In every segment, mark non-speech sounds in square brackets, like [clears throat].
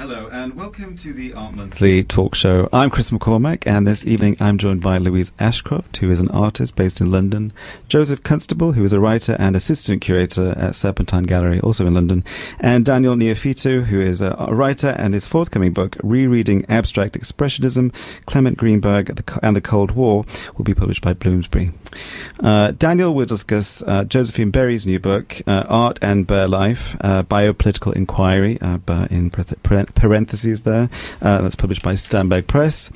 Hello, and welcome to the Art Monthly talk show. I'm Chris McCormack, and this evening I'm joined by Louise Ashcroft, who is an artist based in London, Joseph Constable, who is a writer and assistant curator at Serpentine Gallery, also in London, and Daniel Neofetou, who is a, writer, and his forthcoming book, Rereading Abstract Expressionism, Clement Greenberg and the Cold War, will be published by Bloomsbury. Uh, Daniel will discuss uh, Josephine Berry's new book, uh, Art and Bare Life, uh, Biopolitical Inquiry, uh, in parentheses there. Uh, that's published by Sternberg Press.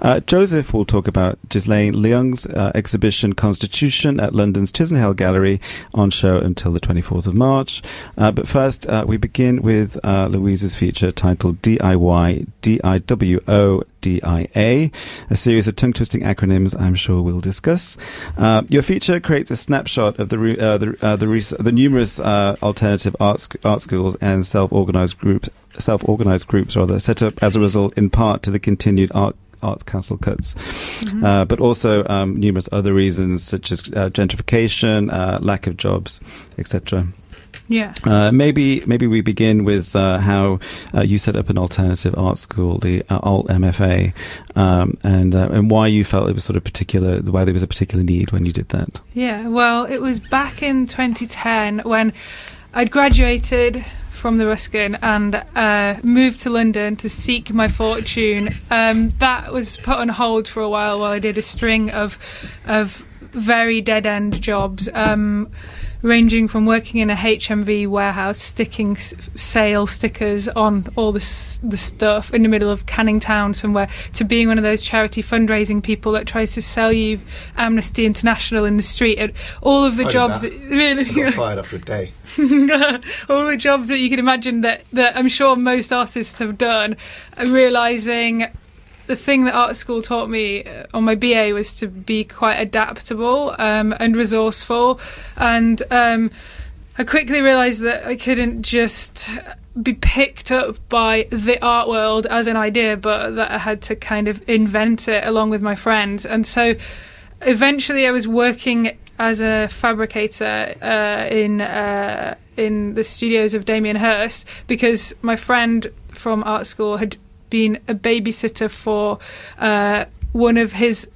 Uh, Joseph will talk about Ghislaine Leung's uh, exhibition Constitution at London's Chisenhale Gallery on show until the 24th of March. Uh, but first, uh, we begin with uh, Louise's feature titled DIY DIWO DIA, a series of tongue twisting acronyms I'm sure we'll discuss. Uh, your feature creates a snapshot of the re- uh, the, uh, the, res- the, numerous uh, alternative art, sc- art schools and self organized groups self organized groups rather set up as a result in part to the continued art Arts Council cuts, mm-hmm. uh, but also um, numerous other reasons such as uh, gentrification, uh, lack of jobs, etc. Yeah. Uh, maybe maybe we begin with uh, how uh, you set up an alternative art school, the uh, Alt MFA, um, and uh, and why you felt it was sort of particular, why there was a particular need when you did that. Yeah. Well, it was back in 2010 when I'd graduated from the Ruskin and uh, moved to London to seek my fortune. Um, that was put on hold for a while while I did a string of of very dead end jobs. Um, ranging from working in a HMV warehouse, sticking s- sale stickers on all the s- the stuff in the middle of Canning Town somewhere, to being one of those charity fundraising people that tries to sell you Amnesty International in the street. And all of the I jobs, that. [laughs] really, I got fired after a day. [laughs] all the jobs that you can imagine that that I'm sure most artists have done, realizing the thing that art school taught me uh, on my BA was to be quite adaptable um, and resourceful, and um, I quickly realised that I couldn't just be picked up by the art world as an idea, but that I had to kind of invent it along with my friends, and so eventually I was working as a fabricator uh, in uh, in the studios of Damien Hirst because my friend from art school had been a babysitter for uh, one of his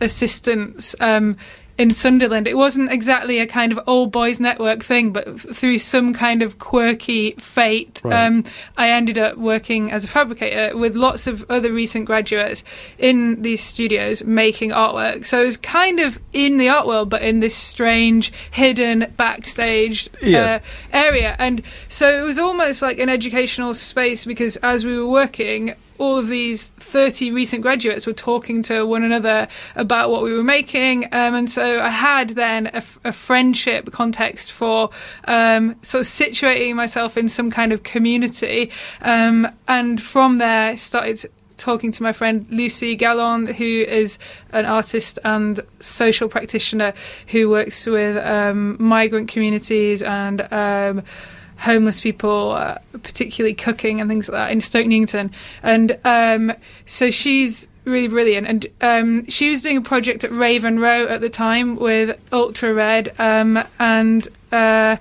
assistants um, in Sunderland. It wasn't exactly a kind of old boys network thing, but f- through some kind of quirky fate, right. um, I ended up working as a fabricator with lots of other recent graduates in these studios making artwork. So it was kind of in the art world, but in this strange, hidden, backstage yeah. uh, area. And so it was almost like an educational space because as we were working, all of these 30 recent graduates were talking to one another about what we were making. Um, and so I had then a, friendship context for um, sort of situating myself in some kind of community. Um, and from there, I started talking to my friend Lucy Gallon, who is an artist and social practitioner who works with um, migrant communities and um, homeless people, uh, particularly cooking and things like that in Stoke Newington. And um, so she's really brilliant. And um, she was doing a project at Raven Row at the time with Ultra Red, um, and uh,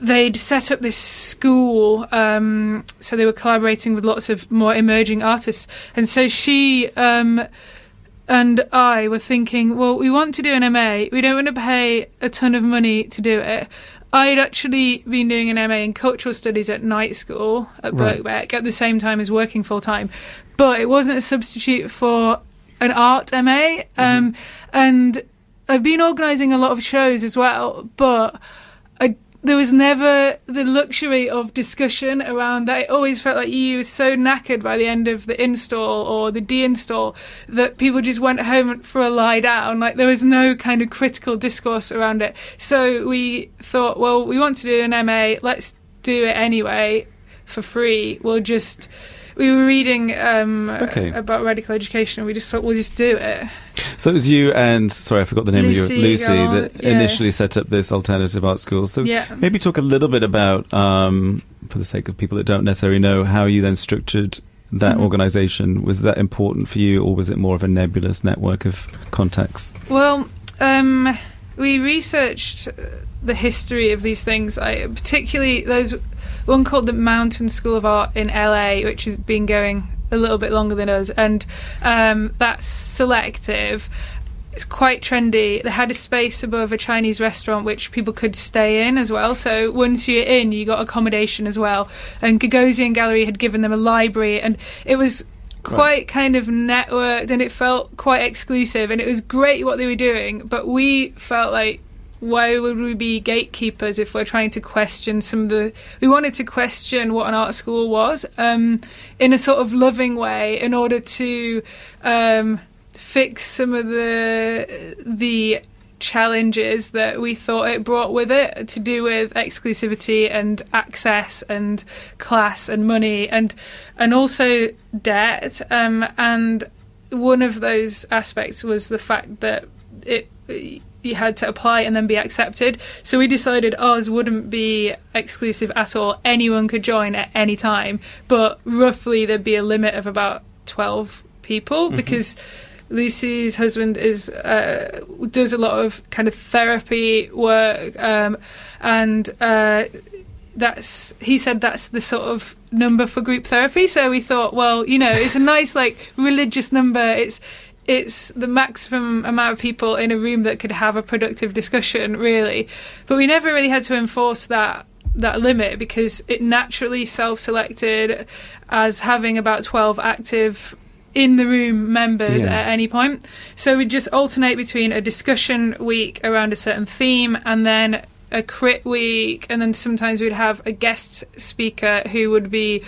they'd set up this school. Um, so they were collaborating with lots of more emerging artists. And so she um, and I were thinking, well, we want to do an MA. We don't want to pay a ton of money to do it. I'd actually been doing an MA in cultural studies at night school at right. Birkbeck at the same time as working full time, but it wasn't a substitute for an art MA. Mm-hmm. Um, and I've been organising a lot of shows as well, but there was never the luxury of discussion around that. It always felt like you were so knackered by the end of the install or the deinstall that people just went home for a lie down. Like there was no kind of critical discourse around it. So we thought, well, we want to do an MA. Let's do it anyway for free. We'll just we were reading um, okay. about radical education. and We just thought we'll just do it. So it was you and sorry, I forgot the name Lucy, of you, Lucy, that yeah. initially set up this alternative art school. So yeah. maybe talk a little bit about, um, for the sake of people that don't necessarily know, how you then structured that mm-hmm. organization. Was that important for you, or was it more of a nebulous network of contacts? Well. Um, we researched the history of these things. I, particularly there's one called the Mountain School of Art in LA, which has been going a little bit longer than us, and um, that's selective. It's quite trendy. They had a space above a Chinese restaurant which people could stay in as well. So once you're in, you got accommodation as well. And Gagosian Gallery had given them a library, and it was quite right. kind of networked and it felt quite exclusive and it was great what they were doing but we felt like why would we be gatekeepers if we're trying to question some of the we wanted to question what an art school was um, in a sort of loving way in order to um, fix some of the the challenges that we thought it brought with it to do with exclusivity and access and class and money and and also debt um, and one of those aspects was the fact that it you had to apply and then be accepted. So we decided ours wouldn't be exclusive at all. Anyone could join at any time, but roughly there'd be a limit of about 12 people mm-hmm. because Lucy's husband is uh, does a lot of kind of therapy work um, and uh, that's he said that's the sort of number for group therapy so we thought well you know it's a nice like religious number it's it's the maximum amount of people in a room that could have a productive discussion, really. But we never really had to enforce that that limit because it naturally self-selected as having about 12 active in the room members yeah. at any point. So we'd just alternate between a discussion week around a certain theme and then a crit week and then sometimes we'd have a guest speaker who would be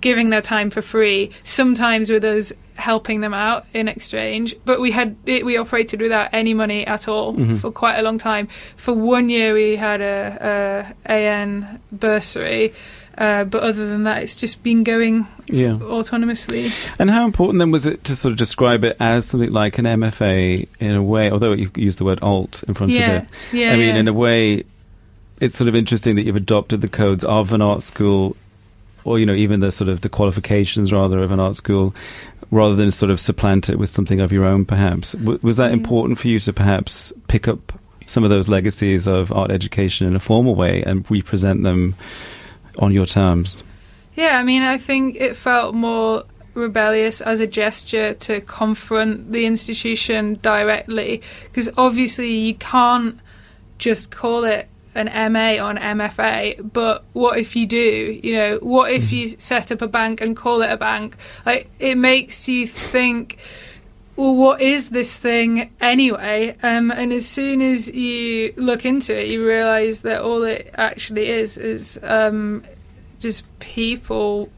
giving their time for free sometimes with us helping them out in exchange. But we had it, we operated without any money at all mm-hmm. for quite a long time. For one year, we had a, a AN bursary. Uh, but other than that, it's just been going yeah. autonomously. And how important then was it to sort of describe it as something like an MFA in a way, although you used the word alt in front yeah. of it? Yeah, I mean, yeah. in a way, it's sort of interesting that you've adopted the codes of an art school or you know even the sort of the qualifications rather of an art school rather than sort of supplant it with something of your own, perhaps. W- was that mm. important for you to perhaps pick up some of those legacies of art education in a formal way and represent them on your terms? Yeah, I mean, I think it felt more rebellious as a gesture to confront the institution directly because obviously you can't just call it an MA or an MFA, but what if you do? You know, what if mm-hmm. you set up a bank and call it a bank? Like, it makes you think, well, what is this thing anyway? Um, and as soon as you look into it, you realise that all it actually is is um, just people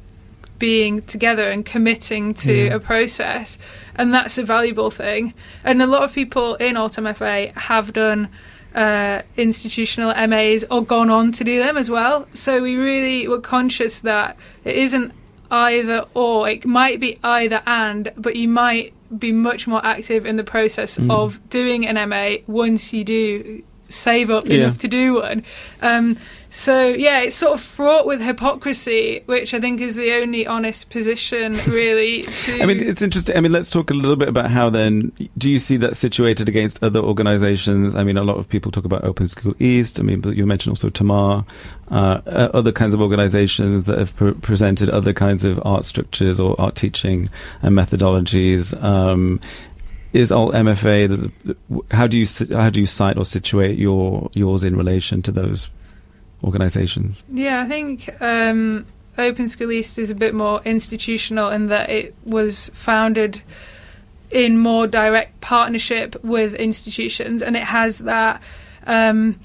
being together and committing to yeah. a process, and that's a valuable thing. And a lot of people in Alt MFA have done uh, institutional MAs or gone on to do them as well. So we really were conscious that it isn't either or. It might be either and, but you might be much more active in the process mm. of doing an MA once you do save up yeah. enough to do one. Um, so yeah, it's sort of fraught with hypocrisy, which I think is the only honest position, [laughs] really. to... I mean, it's interesting. I mean, let's talk a little bit about how then do you see that situated against other organisations? I mean, a lot of people talk about Open School East. I mean, but you mentioned also Tamar, uh, uh, other kinds of organisations that have pre- presented other kinds of art structures or art teaching and methodologies. Um, is alt MFA? How do you how do you cite or situate your yours in relation to those organisations? Yeah, I think um, Open School East is a bit more institutional in that it was founded in more direct partnership with institutions, and it has that um,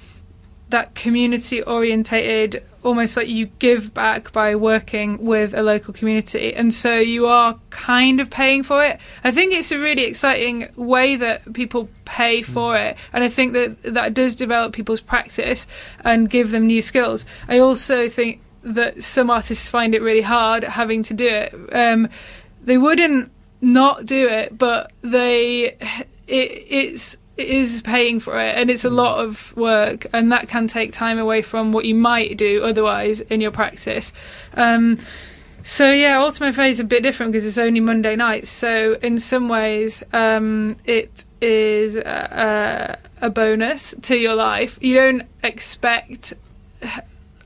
that community orientated almost like you give back by working with a local community. And so you are kind of paying for it. I think it's a really exciting way that people pay for mm. it. And i think that that does develop people's practice and give them new skills. I also think that some artists find it really hard having to do it. Um, they wouldn't not do it but they it, it's is paying for it and it's a lot of work and that can take time away from what you might do otherwise in your practice. Um, so yeah Alt MFA is a bit different because it's only monday nights. So in some ways um, it is uh, a bonus to your life. You don't expect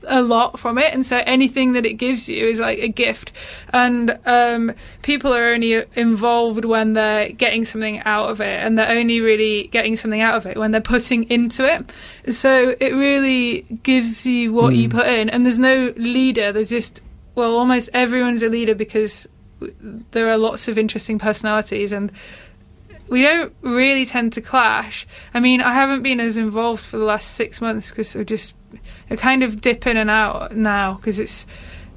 a lot from it, and so anything that it gives you is like a gift. And um, people are only involved when they're getting something out of it, and they're only really getting something out of it when they're putting into it. So it really gives you what you put in, and there's no leader. There's just well, almost everyone's a leader because there are lots of interesting personalities and we don't really tend to clash. I mean, I haven't been as involved for the last six months because I've just I kind of dip in and out now because it's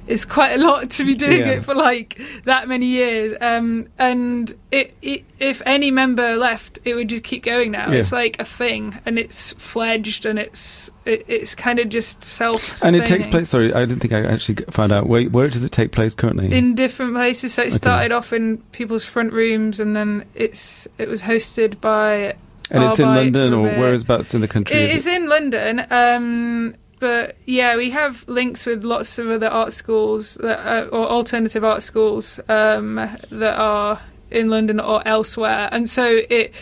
it's quite a lot to be [laughs] doing Yeah. it for like that many years. Um, and it, it, if any member left, it would just keep going now. Yeah. It's like a thing, and it's fledged, and it's it, it's kind of just self. And it takes place. Sorry, I didn't think I actually found out. Where, where does it take place currently? in different places. So it Okay. started off in people's front rooms, and then it's it was hosted by. And it's in London or bit. whereabouts in the country? It is is in London, um, but yeah, we have links with lots of other art schools that are, or alternative art schools um, that are in London or elsewhere, and so it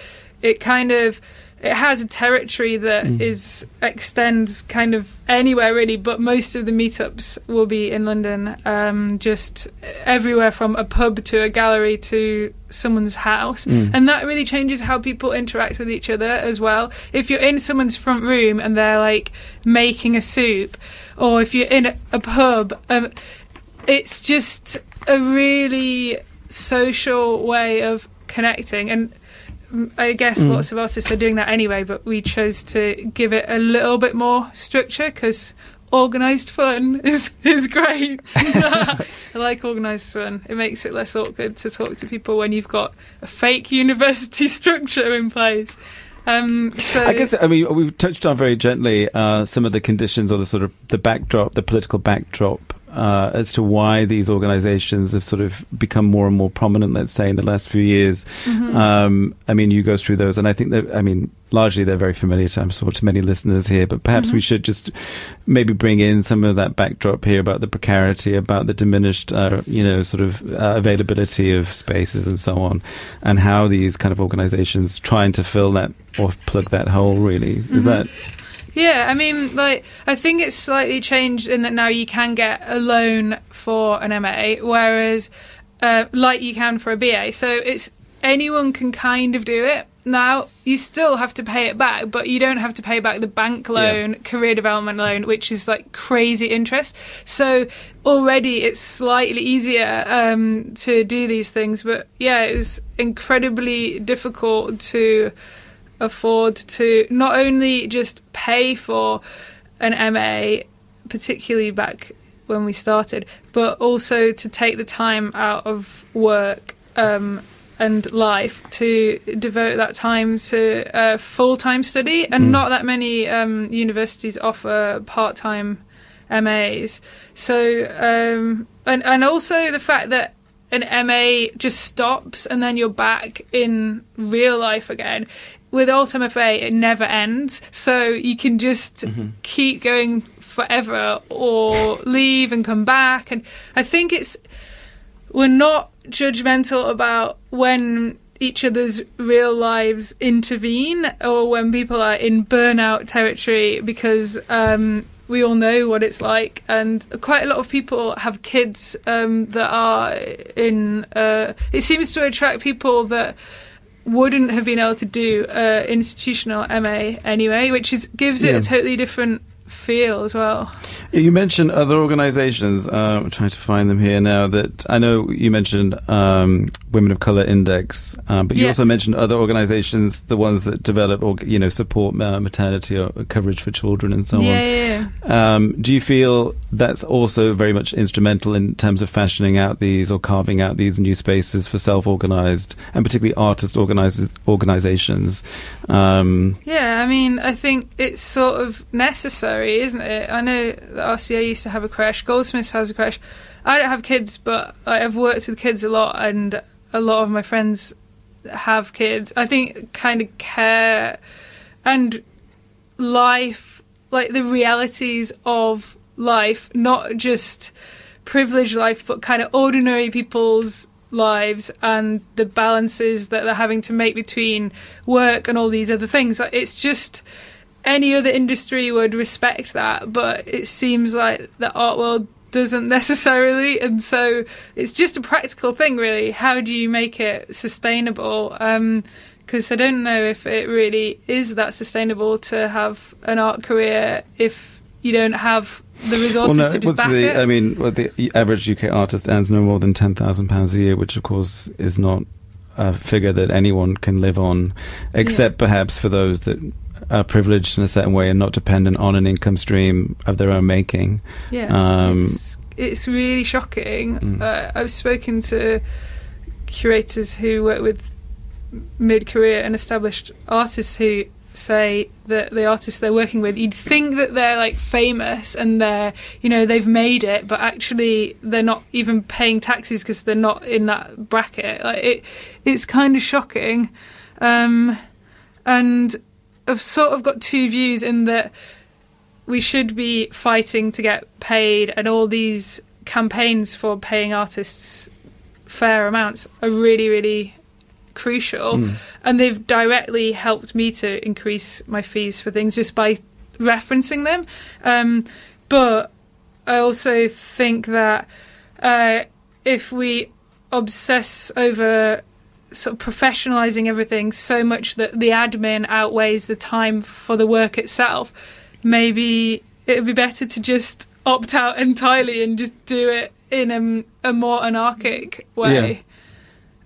it kind of it has a territory that is Mm. extends kind of anywhere really, but most of the meetups will be in London, um, just everywhere from a pub to a gallery to someone's house, Mm. and that really changes how people interact with each other as well. If you're in someone's front room and they're like making a soup, or if you're in a, a pub, um, it's just a really social way of connecting and I guess Mm. lots of artists are doing that anyway, but we chose to give it a little bit more structure because organised fun [laughs] is is great. [laughs] I like organised fun. It makes it less awkward to talk to people when you've got a fake [laughs] university structure in place. Um, so I guess I mean we've touched on very gently uh, some of the conditions or the sort of the backdrop, the political backdrop uh, as to why these organisations have sort of become more and more prominent. Let's say in the last few years. Mhm. Um, I mean, you go through those, and I think that I mean largely they're very familiar to I'm sure to many listeners here. But perhaps we Mhm. should just maybe bring in some of that backdrop here about the precarity, about the diminished, uh, you know, sort of uh, availability of spaces and so on, and how these kind of organisations trying to fill that or plug that hole. Really, is Mhm. that Yeah, I mean, like, I think it's slightly changed in that now you can get a loan for an MA, whereas, uh, like you can for a BA. So it's anyone can kind of do it. Now, you still have to pay it back, but you don't have to pay back the bank loan, career development loan, which is like crazy interest. So already it's slightly easier um, to do these things. But yeah, it was incredibly difficult to afford to not only just pay for an MA, particularly back when we started, but also to take the time out of work um, and life to devote that time to uh, full time study. And Mm. not that many um, universities offer part time MAs. So, um, and, and also the fact that an MA just stops and then you're back in real life again. With Alt MFA, it never ends. So you can just keep going forever or leave and come back. And I think it's, we're not judgmental about when each other's real lives intervene or when people are in burnout territory because um, we all know what it's like and quite a lot of people have kids um, that are in uh, it seems to attract people that wouldn't have been able to do uh, institutional MA anyway which is gives it Yeah. a totally different feel as well You mentioned other organisations. Uh, I'm trying to find them here now. That I know you mentioned um, Women of Color Index, um, but you Yeah. also mentioned other organisations, the ones that develop or you know support uh, maternity or coverage for children and so yeah, on. yeah, yeah. Um, do you feel that's also very much instrumental in terms of fashioning out these or carving out these new spaces for self-organised and particularly artist organisations? Um, Yeah, I mean, I think it's sort of necessary, isn't it? I know the RCA used to have a crash. Goldsmiths has a crash. I don't have kids, but I've worked with kids a lot, and a lot of my friends have kids. I think kind of care and life, like the realities of life, not just privileged life, but kind of ordinary people's lives and the balances that they're having to make between work and all these other things. It's just any other industry would respect that, but it seems like the art world doesn't [laughs] necessarily, and so it's just a practical thing, really. How do you make it sustainable? Because um, I don't know if it really is that sustainable to have an art career if you don't have the resources well, no, to back the, it. I mean, well, the average UK artist earns no more than ten thousand pounds a year, which of course is not a figure that anyone can live on, except yeah. perhaps for those that are privileged in a certain way and not dependent on an income stream of their own making. Yeah, um, it's, it's, really shocking. Mm. Uh, I've spoken to curators who work with mid-career and established artists who say that the artists they're working with, you'd think that they're like famous and they're, you know, they've made it, but actually they're not even paying taxes because they're not in that bracket. Like it, it's kind of shocking. Um, and I've sort of got two views in that we should be fighting to get paid, and all these campaigns for paying artists fair amounts are really, really crucial, mm. and they've directly helped me to increase my fees for things just by referencing them. Um, but I also think that uh, if we obsess over sort of professionalizing everything so much that the admin outweighs the time for the work itself, maybe it would be better to just opt out entirely and just do it in a, a more anarchic way.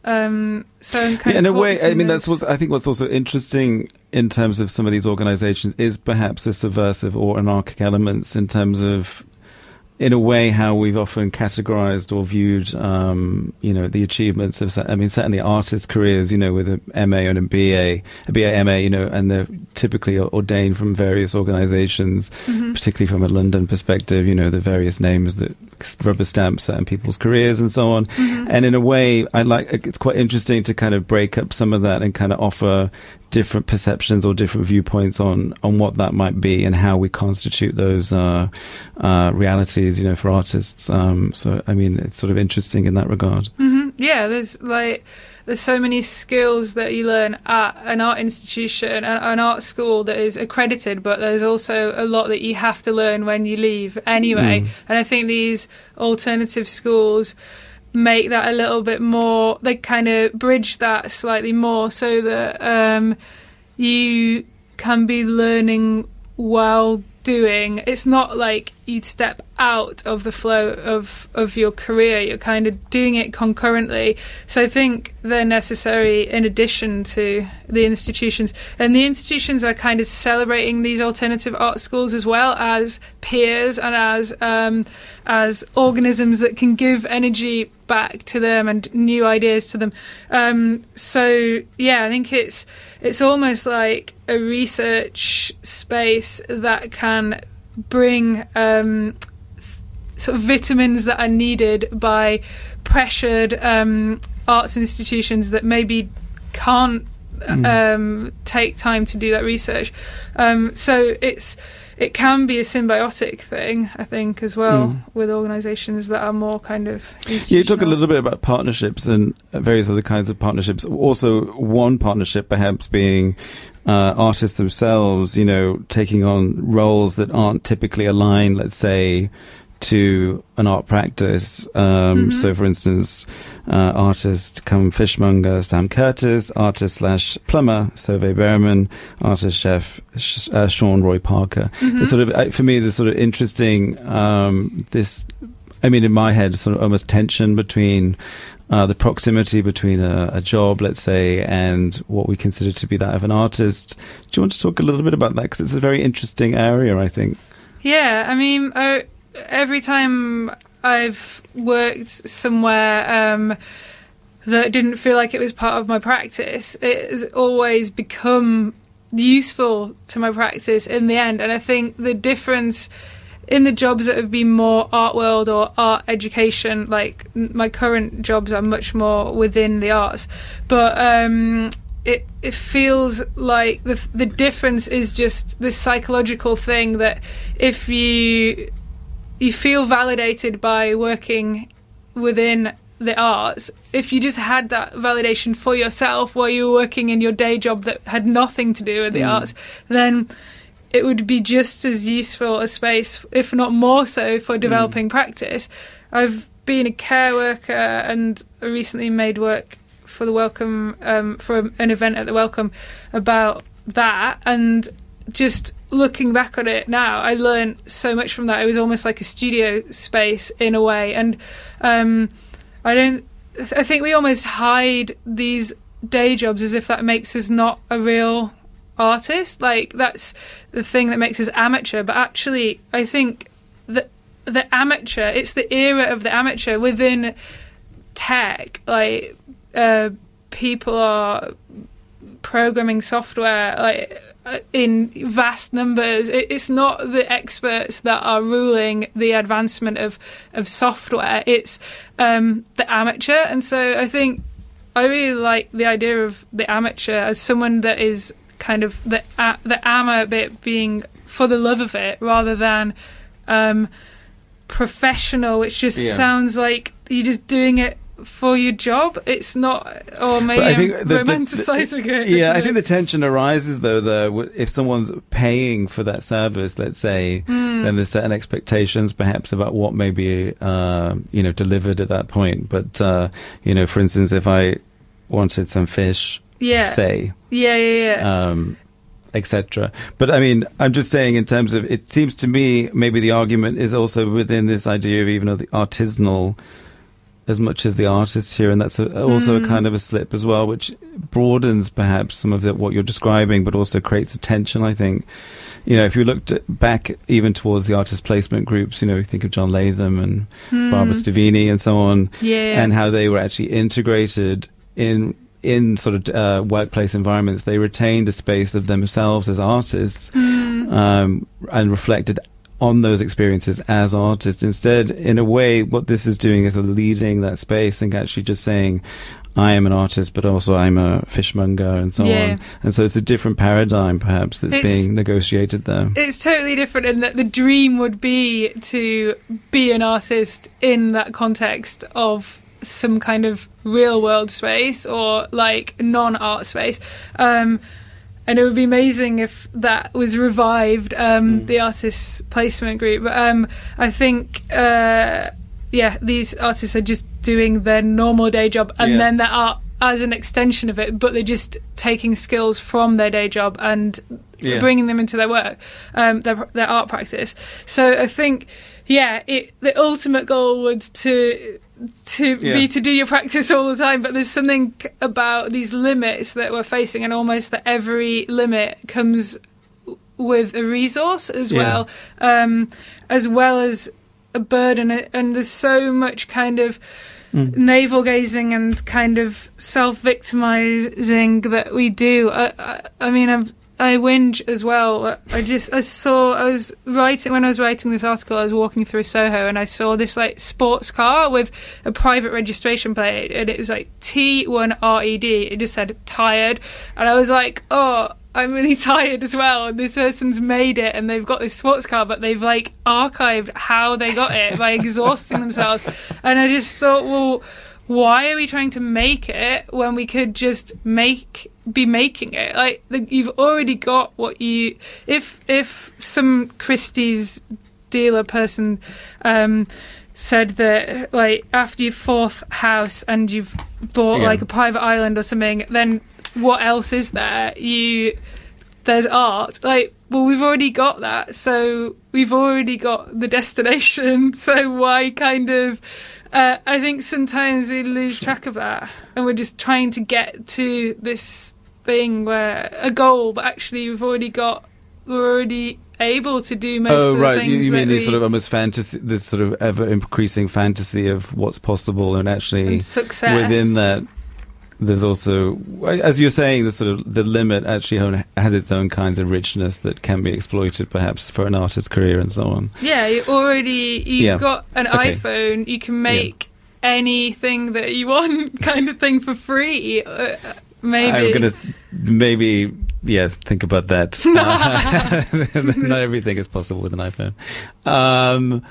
Yeah. Um, so yeah, in a way, I mean, that's what I think. What's also interesting in terms of some of these organisations is perhaps the subversive or anarchic elements in terms of in a way how we've often categorized or viewed um, you know the achievements of I mean certainly artists careers you know with a MA and a BA a BA MA you know and they're typically ordained from various organizations mm-hmm. particularly from a London perspective you know the various names that rubber stamp certain people's careers and so on mm-hmm. and in a way I like it's quite interesting to kind of break up some of that and kind of offer different perceptions or different viewpoints on on what that might be and how we constitute those uh, uh, realities, you know, for artists. Um, so, I mean, it's sort of interesting in that regard. Mm-hmm. Yeah, there's like there's so many skills that you learn at an art institution, an, an, art school that is accredited, but there's also a lot that you have to learn when you leave anyway. Mm. And I think these alternative schools make that a little bit more they kind of bridge that slightly more so that um, you can be learning while doing it's not like you step out of the flow of of your career you're kind of doing it concurrently. So i think they're necessary in addition to the institutions. And the institutions are kind of celebrating these alternative art schools as well as peers and as um, as organisms that can give energy back to them and new ideas to them. Um, so yeah i think it's it's almost like a research space that can bring um, sort of vitamins that are needed by pressured um, arts institutions that maybe can't mm. um, take time to do that research. Um, so it's it can be a symbiotic thing, I think, as well, mm. with organisations that are more kind of. You talk a little bit about partnerships and various other kinds of partnerships. Also, one partnership perhaps being uh, artists themselves, you know, taking on roles that aren't typically aligned, let's say, to an art practice. Um, mm-hmm. So, for instance, uh, artist come fishmonger Sam Curtis, artist slash plumber Sove Berman, artist chef uh, Sean Roy Parker. Mm-hmm. It's sort of for me, the sort of interesting um, this. I mean, in my head, sort of almost tension between uh, the proximity between a, a, job, let's say, and what we consider to be that of an artist. Do you want to talk a little bit about that? Because it's a very interesting area, I think. Yeah, I mean, uh, every time I've worked somewhere um, that didn't feel like it was part of my practice, it has always become useful to my practice in the end. And I think the difference in the jobs that have been more art world or art education, like my current jobs are much more within the arts, but um, it it feels like the the difference is just this psychological thing that if you you feel validated by working within the arts, if you just had that validation for yourself while you were working in your day job that had nothing to do with the Mm. arts, then it would be just as useful a space, if not more so, for developing practice. I've been a care worker and I recently made work for the Wellcome um, for an event at the Wellcome about that, and just looking back on it now, I learned so much from that. It was almost like a studio space in a way, and um, I don't. I think we almost hide these day jobs as if that makes us not a real artist. Like that's the thing that makes us amateur. But actually, I think that the amateur, it's the era of the amateur within tech. Like uh, people are programming software like uh, in vast numbers. It's not the experts that are ruling the advancement of of software. It's um, the amateur, and so I think I really like the idea of the amateur as someone that is kind of the uh, the ama bit being for the love of it rather than um, professional, which just Yeah. sounds like you're just doing it for your job. It's not, or maybe But I think the- the- romanticizing the- it. Yeah, I think the tension arises though. The if someone's paying for that service, let's say, Hmm. then there's certain expectations perhaps about what may be uh, you know delivered at that point. But uh, you know, for instance, if I wanted some fish, yeah, say, yeah, yeah, yeah. um, etc. But I mean, I'm just saying in terms of it seems to me maybe the argument is also within this idea of even of the artisanal as much as the artist here, and that's a, also Mm. a kind of a slip as well, which broadens perhaps some of the, what you're describing, but also creates a tension. I think, you know, if you looked back even towards the artist placement groups, you know, you think of John Latham and Barbara Hmm. Steveni and so on, yeah, and how they were actually integrated in in sort of uh, workplace environments. They retained a space of themselves as artists Hmm. um, and reflected on those experiences as artists. Instead, in a way, what this is doing is leading that space and actually just saying, I am an artist, but also I'm a fishmonger and so Yeah. on. And so it's a different paradigm, perhaps, that's It's- being negotiated there. it's totally different in that the dream would be to be an artist in that context of some kind of real world space or like non art space. Um, and it would be amazing if that was revived, um, Mm. the artists placement group. But um, I think, uh, yeah, these artists are just doing their normal day job and Yeah. then their art as an extension of it, but they're just taking skills from their day job and Yeah. bringing them into their work, um, their their art practice. So I think, yeah, it, the ultimate goal was to to Yeah. be to do your practice all the time. But there's something about these limits that we're facing, and almost that every limit comes with a resource as Yeah. well, um, as well as a burden. And there's so much kind of Mm. navel gazing and kind of self victimizing that we do. I, I, I mean, I've, I whinge as well. I just I saw I was writing when I was writing this article. I was walking through Soho and I saw this like sports car with a private registration plate, and it was like T1RED. It just said tired, and I was like, oh. I'm really [laughs] tired as well. And this person's made it and they've got this sports car, but they've like archived how they got it by [laughs] exhausting themselves. And I just thought, well, why are we trying to make it when we could just make be making it. Like the, you've already got what you if if some christie's dealer person um said that like after your fourth house and you've bought Yeah. like a private island or something then what else is there? You there's art. Like well we've already got that. So we've already got the [laughs] destination. So why kind of uh, I think sometimes we lose track of that, and we're just trying to get to this thing where a goal, but actually we've already got, we're already able to do most Oh of the right, things. you, you mean this sort of almost fantasy, this sort of ever increasing fantasy of what's possible, and actually and success within that, there's also, as you're saying, the sort of the limit actually has its own kinds of richness that can be exploited, perhaps for an artist's career and so on. Yeah, you already you've Yeah. got an Okay. iPhone. You can make anything that you want, [laughs] kind of thing, for free. Uh, Maybe. I'm gonna maybe yes think about that. [laughs] [laughs] Not everything is possible with an iPhone. Um,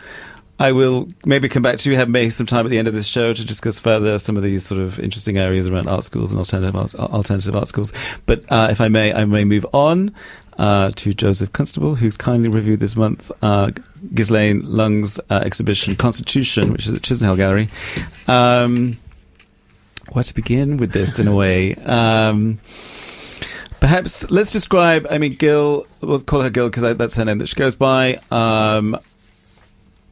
I will maybe come back to you. Have maybe some time at the end of this show to discuss further some of these sort of interesting areas around art schools and alternative art, alternative art schools. But uh, if I may, I may move on uh, to Joseph Constable, who's kindly reviewed this month uh, Ghislaine Leung's uh, exhibition Constitution, which is at Chisenhale Gallery. Um, where to begin with this in a way? Um, perhaps let's describe. I mean, Gil. We'll call her Gil because that's her name that she goes by. Um,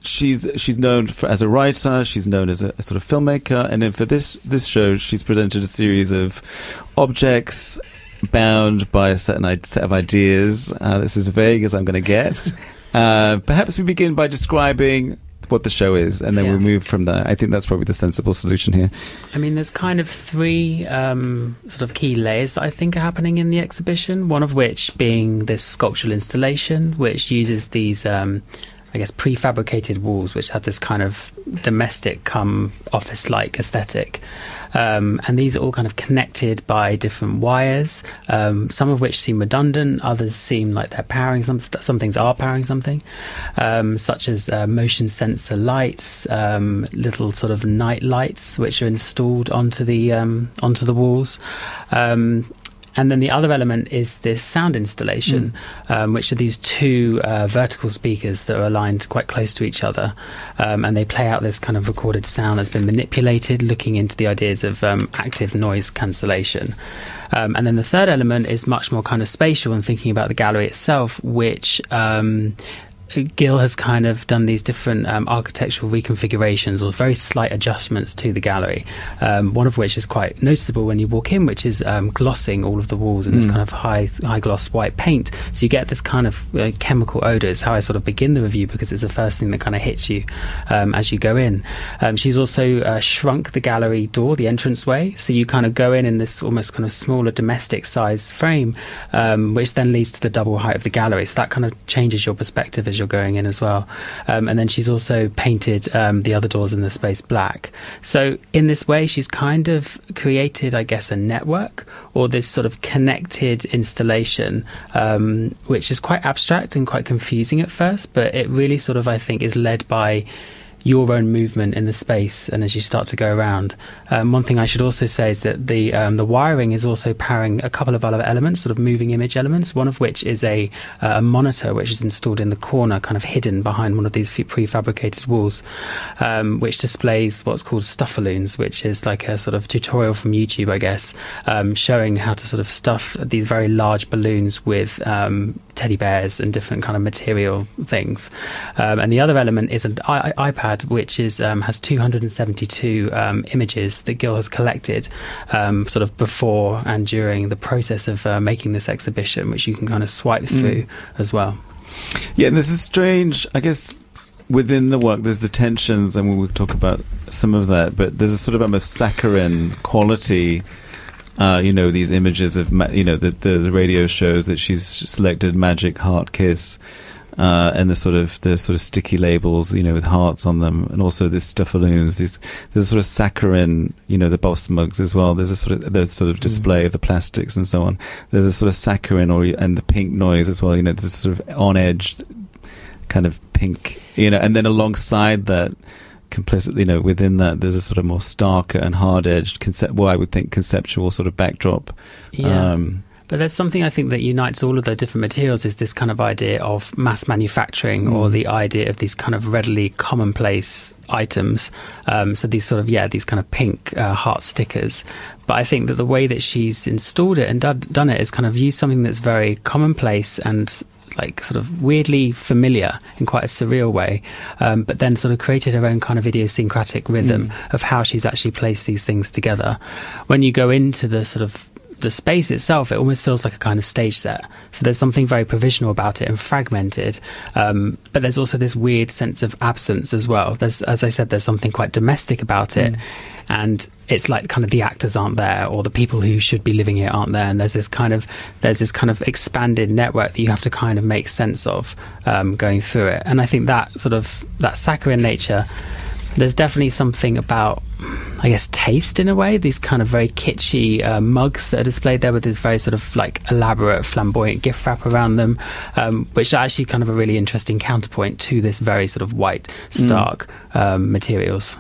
she's she's known for, as a writer. She's known as a, a, sort of filmmaker, and then for this this show, she's presented a series of objects bound by a certain set of ideas. Uh, this is as vague as I'm going to get. Uh, perhaps we begin by describing what the show is, and then yeah. we'll move from there. I think that's probably the sensible solution here. I mean, there's kind of three um, sort of key layers that I think are happening in the exhibition. One of which being this sculptural installation, which uses these. Um, I guess, prefabricated walls, which have this kind of domestic come office like aesthetic. Um, and these are all kind of connected by different wires, um, some of which seem redundant, others seem like they're powering some, some things are powering something, um, such as uh, motion sensor lights, um, little sort of night lights which are installed onto the um, onto the walls. Um, and then the other element is this sound installation, mm. um, which are these two uh, vertical speakers that are aligned quite close to each other. Um, and they play out this kind of recorded sound that's been manipulated, looking into the ideas of um, active noise cancellation. Um, and then the third element is much more kind of spatial and thinking about the gallery itself, which um, Gil has kind of done these different um, architectural reconfigurations or very slight adjustments to the gallery. Um, one of which is quite noticeable when you walk in, which is um, glossing all of the walls in mm. this kind of high high gloss white paint. So you get this kind of uh, chemical odor. It's how I sort of begin the review because it's the first thing that kind of hits you um, as you go in. Um, she's also uh, shrunk the gallery door, the entranceway, so you kind of go in in this almost kind of smaller domestic size frame, um, which then leads to the double height of the gallery. So that kind of changes your perspective as you you're going in as well. Um, and then she's also painted um, the other doors in the space black. So in this way, she's kind of created, I guess, a network or this sort of connected installation, um, which is quite abstract and quite confusing at first, but it really sort of, I think, is led by your own movement in the space and as you start to go around. Um, one thing I should also say is that the um, the wiring is also powering a couple of other elements, sort of moving image elements. One of which is a, uh, a monitor which is installed in the corner, kind of hidden behind one of these prefabricated walls, um, which displays what's called stuffaloons, which is like a sort of tutorial from YouTube, I guess, um, showing how to sort of stuff these very large balloons with um, teddy bears and different kind of material things. Um, and the other element is an I- iPad, which is um, has 272 um, images that Gil has collected, um, sort of before and during the process of uh, making this exhibition, which you can kind of swipe mm. through mm. as well. Yeah, and this is strange. I guess within the work, there's the tensions, and we'll talk about some of that. But there's a sort of almost saccharine quality uh, you know, these images of, ma- you know, the, the, the, radio shows that she's selected Magic Heart Kiss. Uh, and the sort of the sort of sticky labels, you know, with hearts on them, and also this stuffaloons. These there's sort of saccharine, you know, the boss mugs as well. There's a sort of the sort of display mm. of the plastics and so on. There's a sort of saccharine, or and the pink noise as well. You know, this sort of on edge, kind of pink, you know, and then alongside that complicit, you know, within that, there's a sort of more starker and hard edged concept, well, I would think conceptual sort of backdrop. Yeah. Um, but there's something I think that unites all of the different materials is this kind of idea of mass manufacturing mm. or the idea of these kind of readily commonplace items. Um, so these sort of, yeah, these kind of pink uh, heart stickers. But I think that the way that she's installed it and done it is kind of use something that's very commonplace and like sort of weirdly familiar in quite a surreal way, um, but then sort of created her own kind of idiosyncratic rhythm mm. of how she's actually placed these things together. When you go into the sort of the space itself, it almost feels like a kind of stage set. So there's something very provisional about it and fragmented, um, but there's also this weird sense of absence as well. There's, as I said, there's something quite domestic about it. Mm and it's like kind of the actors aren't there or the people who should be living here aren't there and there's this kind of there's this kind of expanded network that you have to kind of make sense of um, going through it and i think that sort of that saccharine nature there's definitely something about, I guess, taste in a way. These kind of very kitschy uh, mugs that are displayed there with this very sort of like elaborate, flamboyant gift wrap around them, um, which are actually kind of a really interesting counterpoint to this very sort of white, stark mm. um, materials.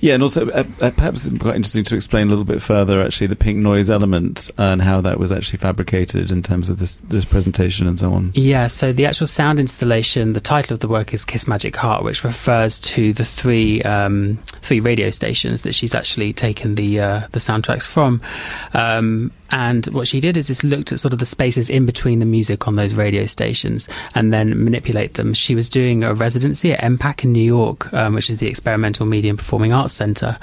Yeah, and also uh, uh, perhaps quite interesting to explain a little bit further actually the pink noise element and how that was actually fabricated in terms of this this presentation and so on. Yeah, so the actual sound installation, the title of the work is Kiss Magic Heart, which refers to the three um, three radio stations that she's actually taken the uh, the soundtracks from. Um, and what she did is just looked at sort of the spaces in between the music on those radio stations and then manipulate them. She was doing a residency at EMPAC in New York, um, which is the Experimental medium and Performing Arts Centre.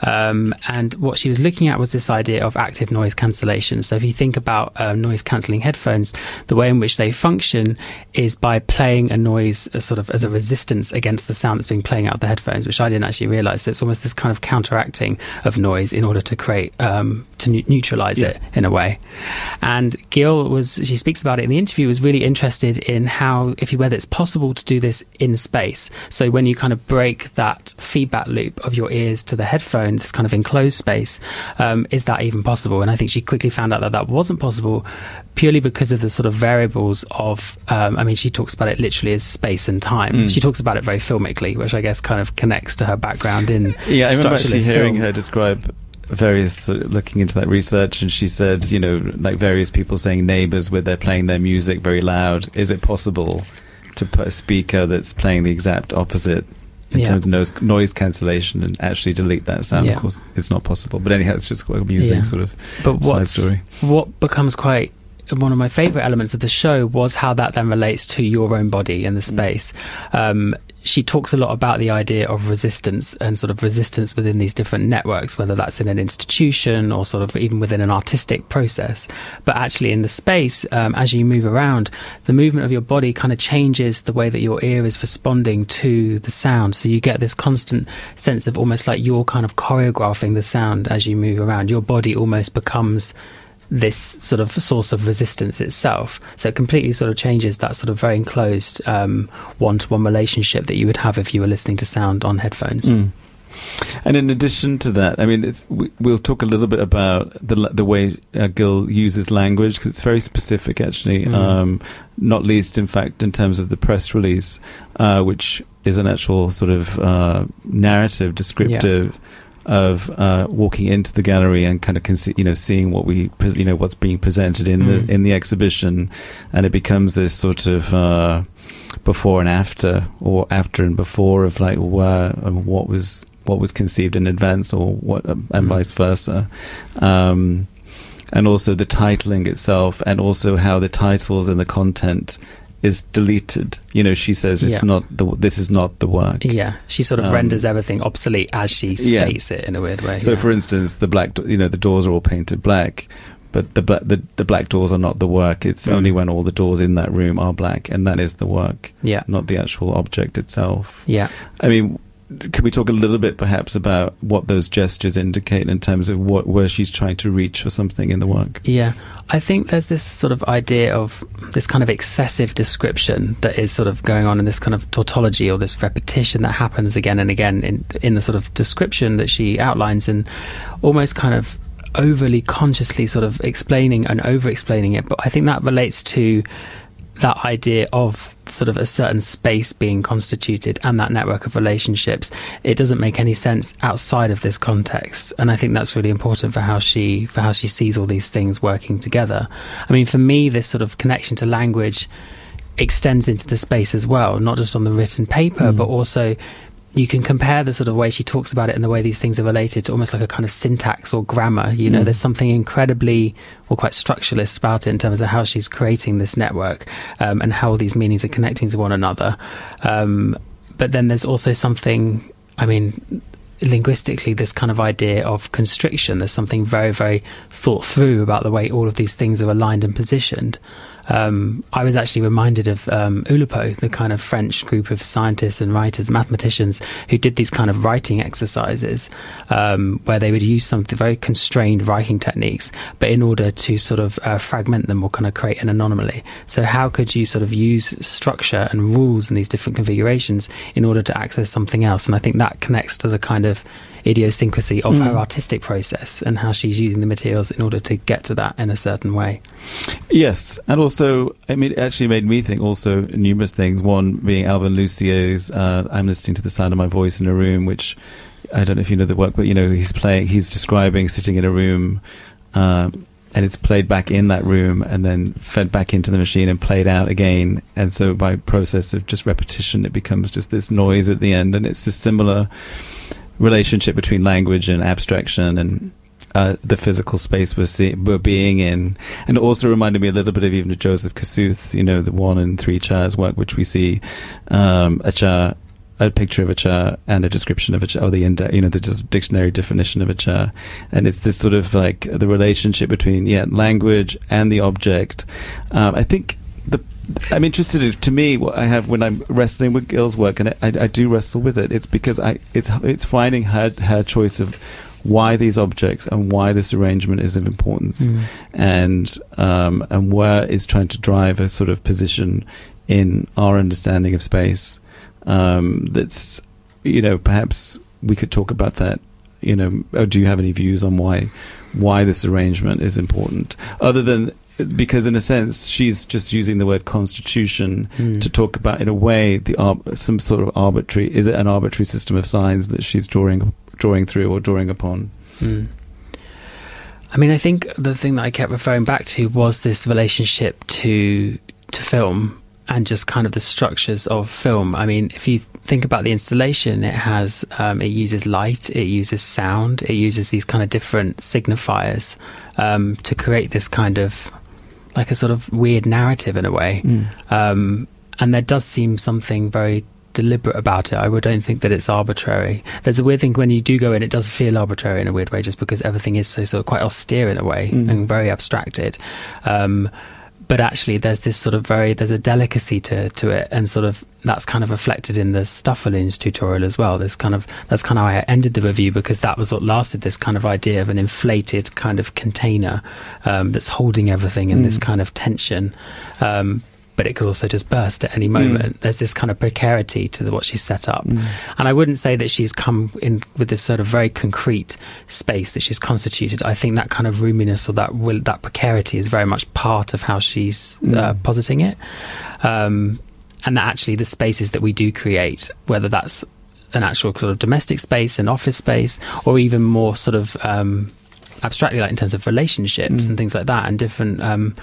Um, and what she was looking at was this idea of active noise cancellation. So if you think about uh, noise cancelling headphones, the way in which they function is by playing a noise sort of as a resistance against the sound that's being playing out of the headphones, which I didn't actually realise. So it's almost this kind of counteracting of noise in order to create, um, to ne- neutralise yeah. it in a way. And Gil was, she speaks about it in the interview, was really interested in how, if you whether it's possible to do this in space. So when you kind of break that feedback loop of your ears to the headphone, this kind of enclosed space, um, is that even possible? And I think she quickly found out that that wasn't possible purely because of the sort of variables of, um, I mean, she talks about it literally as space and time. Mm. She talks about it very filmically, which I guess kind of connects to her background in. Yeah, I remember actually hearing film. her describe various uh, looking into that research and she said you know like various people saying neighbors where they're playing their music very loud is it possible to put a speaker that's playing the exact opposite in yeah. terms of noise, noise cancellation and actually delete that sound yeah. of course it's not possible but anyhow it's just quite amusing yeah. sort of but side story what becomes quite one of my favorite elements of the show was how that then relates to your own body and the mm. space. Um, she talks a lot about the idea of resistance and sort of resistance within these different networks, whether that's in an institution or sort of even within an artistic process. But actually, in the space, um, as you move around, the movement of your body kind of changes the way that your ear is responding to the sound. So you get this constant sense of almost like you're kind of choreographing the sound as you move around. Your body almost becomes this sort of source of resistance itself. So it completely sort of changes that sort of very enclosed one to one relationship that you would have if you were listening to sound on headphones. Mm. And in addition to that, I mean, we, will talk a little bit about the the way uh, Gil uses language because it's very specific, actually. Mm. Um, not least, in fact, in terms of the press release, uh, which is an actual sort of uh, narrative, descriptive. Yeah of uh, walking into the gallery and kind of con- you know seeing what we pre- you know what's being presented in mm. the in the exhibition, and it becomes this sort of uh, before and after, or after and before of like where um, what was what was conceived in advance, or what um, and mm. vice versa. Um, and also the titling itself, and also how the titles and the content is deleted. You know, she says it's yeah. not the this is not the work. Yeah, she sort of um, renders everything obsolete as she states yeah. it in a weird way. So, yeah. for instance, the black, you know, the doors are all painted black, but the the, the black doors are not the work. It's mm. only when all the doors in that room are black, and that is the work. Yeah, not the actual object itself. Yeah, I mean, can we talk a little bit perhaps about what those gestures indicate in terms of what where she's trying to reach for something in the work? Yeah. I think there's this sort of idea of this kind of excessive description that is sort of going on in this kind of tautology or this repetition that happens again and again in in the sort of description that she outlines and almost kind of overly consciously sort of explaining and over explaining it. But i think that relates to that idea of sort of a certain space being constituted and that network of relationships, it doesn't make any sense outside of this context. And I think that's really important for how she for how she sees all these things working together. I mean, for me, this sort of connection to language extends into the space as well, not just on the written paper, mm. but also you can compare the sort of way she talks about it and the way these things are related to almost like a kind of syntax or grammar. You know, mm. there's something incredibly or quite structuralist about it in terms of how she's creating this network um, and how all these meanings are connecting to one another. Um, but then there's also something, I mean, linguistically, this kind of idea of constriction. There's something very, very thought through about the way all of these things are aligned and positioned. Um, I was actually reminded of um, Oulipo, the kind of French group of scientists and writers, mathematicians, who did these kind of writing exercises um, where they would use some very constrained writing techniques, but in order to sort of uh, fragment them or kind of create an anomaly. So, how could you sort of use structure and rules in these different configurations in order to access something else? And I think that connects to the kind of idiosyncrasy of mm. her artistic process and how she's using the materials in order to get to that in a certain way. Yes, and also, I mean, it actually made me think also numerous things. One being Alvin Lucier's uh, "I'm listening to the sound of my voice in a room," which I don't know if you know the work, but you know, he's playing, he's describing sitting in a room. Uh, and it's played back in that room and then fed back into the machine and played out again. And so by process of just repetition, it becomes just this noise at the end. And it's a similar relationship between language and abstraction and uh, the physical space we're, see- we're being in. And it also reminded me a little bit of even Joseph Kosuth, you know, the one and three chairs work, which we see um, a chair, a picture of a chair and a description of a chair, or the index, you know, the dictionary definition of a chair. And it's this sort of like the relationship between, yeah, language and the object. Um, I think the I'm interested in, to me what I have when I'm wrestling with Gil's work, and I, I, do wrestle with it. It's because I it's it's finding her her choice of why these objects and why this arrangement is of importance, mm. and um, and where it's trying to drive a sort of position in our understanding of space. Um, that's you know perhaps we could talk about that. You know, do you have any views on why why this arrangement is important, other than because in a sense she's just using the word constitution mm. to talk about in a way the some sort of arbitrary is it an arbitrary system of signs that she's drawing drawing through or drawing upon mm. I mean I think the thing that I kept referring back to was this relationship to to film and just kind of the structures of film. I mean, if you think about the installation, it has um, it uses light, it uses sound, it uses these kind of different signifiers um, to create this kind of like a sort of weird narrative in a way. Mm. Um, and there does seem something very deliberate about it. I don't think that it's arbitrary. There's a weird thing when you do go in, it does feel arbitrary in a weird way, just because everything is so sort of quite austere in a way mm. and very abstracted. Um, but actually there's this sort of very there's a delicacy to to it and sort of that's kind of reflected in the Stufferlins tutorial as well this kind of that's kind of how I ended the review because that was what lasted this kind of idea of an inflated kind of container um, that's holding everything in mm. this kind of tension um, but it could also just burst at any moment. Mm. There's this kind of precarity to the, what she's set up. Mm. And I wouldn't say that she's come in with this sort of very concrete space that she's constituted. I think that kind of roominess or that will, that precarity is very much part of how she's mm. uh, positing it. Um, and that actually the spaces that we do create, whether that's an actual sort of domestic space, an office space, or even more sort of um, abstractly like in terms of relationships mm. and things like that and different um,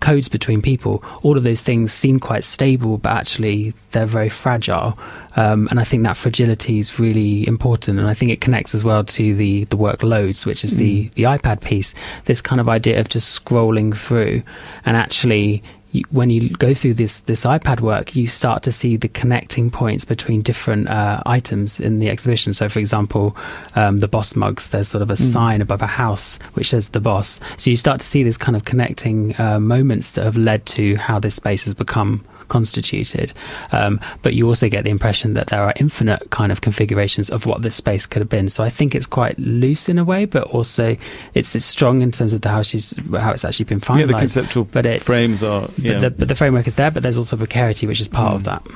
codes between people all of those things seem quite stable but actually they're very fragile um, and I think that fragility is really important and I think it connects as well to the the workloads which is mm. the the iPad piece this kind of idea of just scrolling through and actually you, when you go through this this iPad work, you start to see the connecting points between different uh, items in the exhibition. So, for example, um, the boss mugs. There's sort of a mm. sign above a house which says the boss. So you start to see this kind of connecting uh, moments that have led to how this space has become constituted. Um, but you also get the impression that there are infinite kind of configurations of what this space could have been. So I think it's quite loose in a way, but also it's, it's strong in terms of the how she's how it's actually been finalized. Yeah, the conceptual but it's, frames are. Yeah. But, the, but the framework is there, but there's also precarity, which is part mm. of that.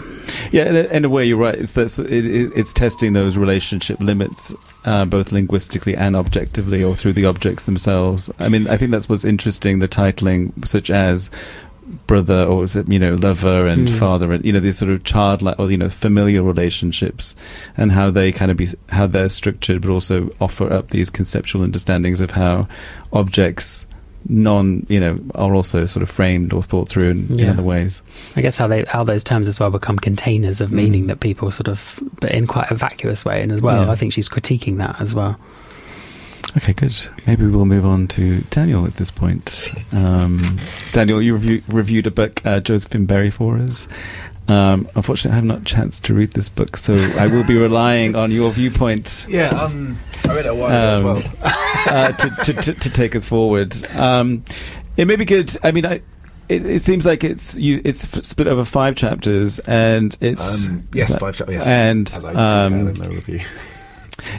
Yeah, in a, in a, way, you're right. It's that it, it, it's testing those relationship limits. Uh, both linguistically and objectively, or through the objects themselves. I mean, I think that's what's interesting. The titling, such as brother or is it you know lover and mm. father and you know these sort of childlike or you know familial relationships and how they kind of be how they're structured but also offer up these conceptual understandings of how objects non you know are also sort of framed or thought through in, yeah. in other ways i guess how they how those terms as well become containers of meaning mm. that people sort of but in quite a vacuous way and as well yeah. i think she's critiquing that as well Okay, good. Maybe we'll move on to Daniel at this point. Um, Daniel, you review, reviewed a book, uh, Josephine Berry, for us. Um, unfortunately, I have not chance to read this book, so I will be relying on your viewpoint. Yeah, um, I read it a while ago as um, well. uh, to, to, to, to, take us forward. Um, it may be good. I mean, I, it, it seems like it's you. It's split over five chapters, and it's Um, yes, that- five chapters. Yes, and as I um,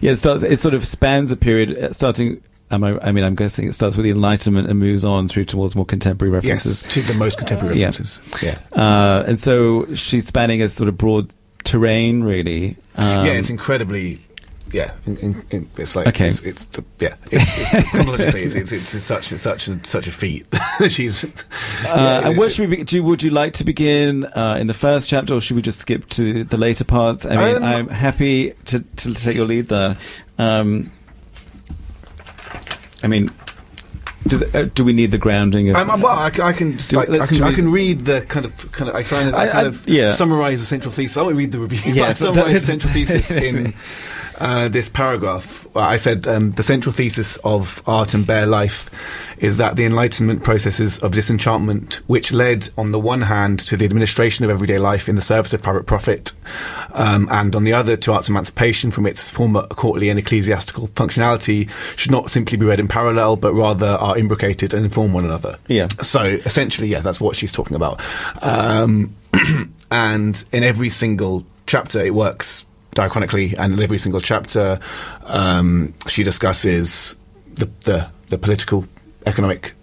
yeah, it starts. It sort of spans a period uh, starting. I, I mean, I'm guessing it starts with the Enlightenment and moves on through towards more contemporary references. Yes, to the most contemporary Yeah. references. Yeah. Uh, and so she's spanning a sort of broad terrain, really. Um, yeah, it's incredibly. Yeah, in, in, in, it's like Okay. it's, it's the, yeah, it's, it's, it's, it's, it's, such such a, such a feat. [laughs] She's Uh, yeah, and where should we? Be, do, would you like to begin uh, in the first chapter, or should we just skip to the later parts? I mean, Um, I'm happy to, to take your lead there. Um, I mean, does, uh, do we need the grounding of? Um, well, I, I can Do- I, I can, I read- can read the kind of kind of I, kind of, I I- kind of yeah. summarize the central thesis. I won't read the review. [laughs] but Yeah, I summarize the central thesis [laughs] in uh, this paragraph. I said um, the central thesis of art and bare life is that the enlightenment processes of disenchantment, which led on the one hand to the administration of everyday life in the service of private profit, um, and on the other to art's emancipation from its former courtly and ecclesiastical functionality, should not simply be read in parallel, but rather are imbricated and inform one another. Yeah. So essentially, yeah, that's what she's talking about. Um, [clears throat] and in every single chapter, it works diachronically, and in every single chapter, um, she discusses the, the the political, economic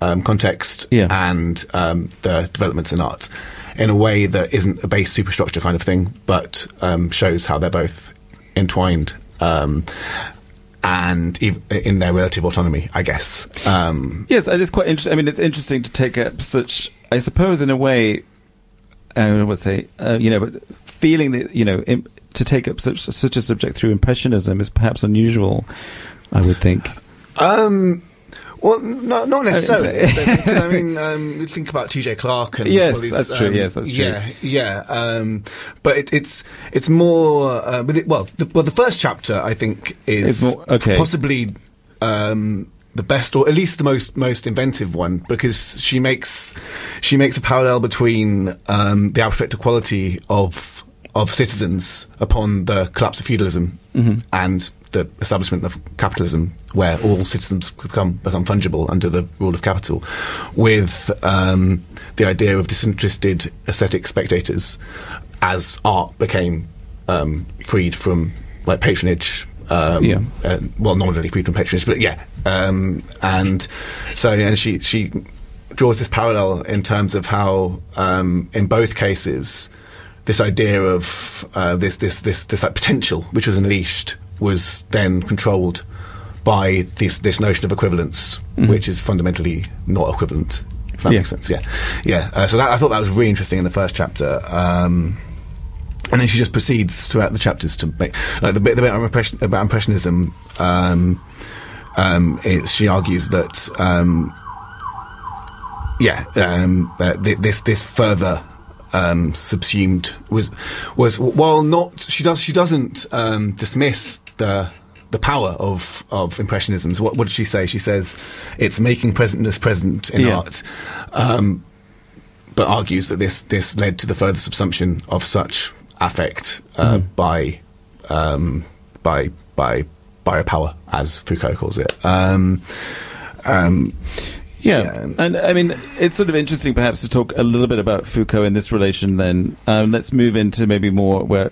um, context Yeah. and um, the developments in art in a way that isn't a base superstructure kind of thing, but um, shows how they're both entwined. Um, and ev- in their relative autonomy, I guess. Um, Yes, it is quite interesting. I mean, it's interesting to take up such, I suppose, in a way, I would say, uh, you know, but feeling that, you know, im- to take up such such a subject through impressionism is perhaps unusual. I would think. Um, well, no, not necessarily. [laughs] I mean, um, think about T.J. Clark and Yes, all these, that's true, um, yes, that's true. Yeah, yeah. Um, but it, it's it's more. Uh, with it, well, the, well, the first chapter I think is more- okay. possibly um, the best, or at least the most most inventive one, because she makes she makes a parallel between um, the abstract equality of of citizens upon the collapse of feudalism Mm-hmm. and the establishment of capitalism, where all citizens become become fungible under the rule of capital, with um, the idea of disinterested aesthetic spectators, as art became um, freed from like patronage. Um, Yeah. uh, well, not really freed from patronage, but yeah. Um, and so, and she she draws this parallel in terms of how, um, in both cases, this idea of uh, this this this this like potential which was unleashed was then controlled by this this notion of equivalence, which is fundamentally not equivalent. If that Mm-hmm. Yeah. makes sense, yeah, yeah. Uh, so that, I thought that was really interesting in the first chapter. Um, and then she just proceeds throughout the chapters to make like the bit, the bit impression, about impressionism. Um, um, it, she argues that um, yeah, um, uh, th- this this further um, subsumed was was while not she does she doesn't um, dismiss the the power of of impressionisms. What, what did she say? She says it's making presentness present in Yeah. art. Um, but argues that this this led to the further subsumption of such affect uh, by um, by by biopower, as Foucault calls it. Um, um, Yeah. Yeah. and I mean, it's sort of interesting, perhaps, to talk a little bit about Foucault in this relation. Then um, let's move into maybe more where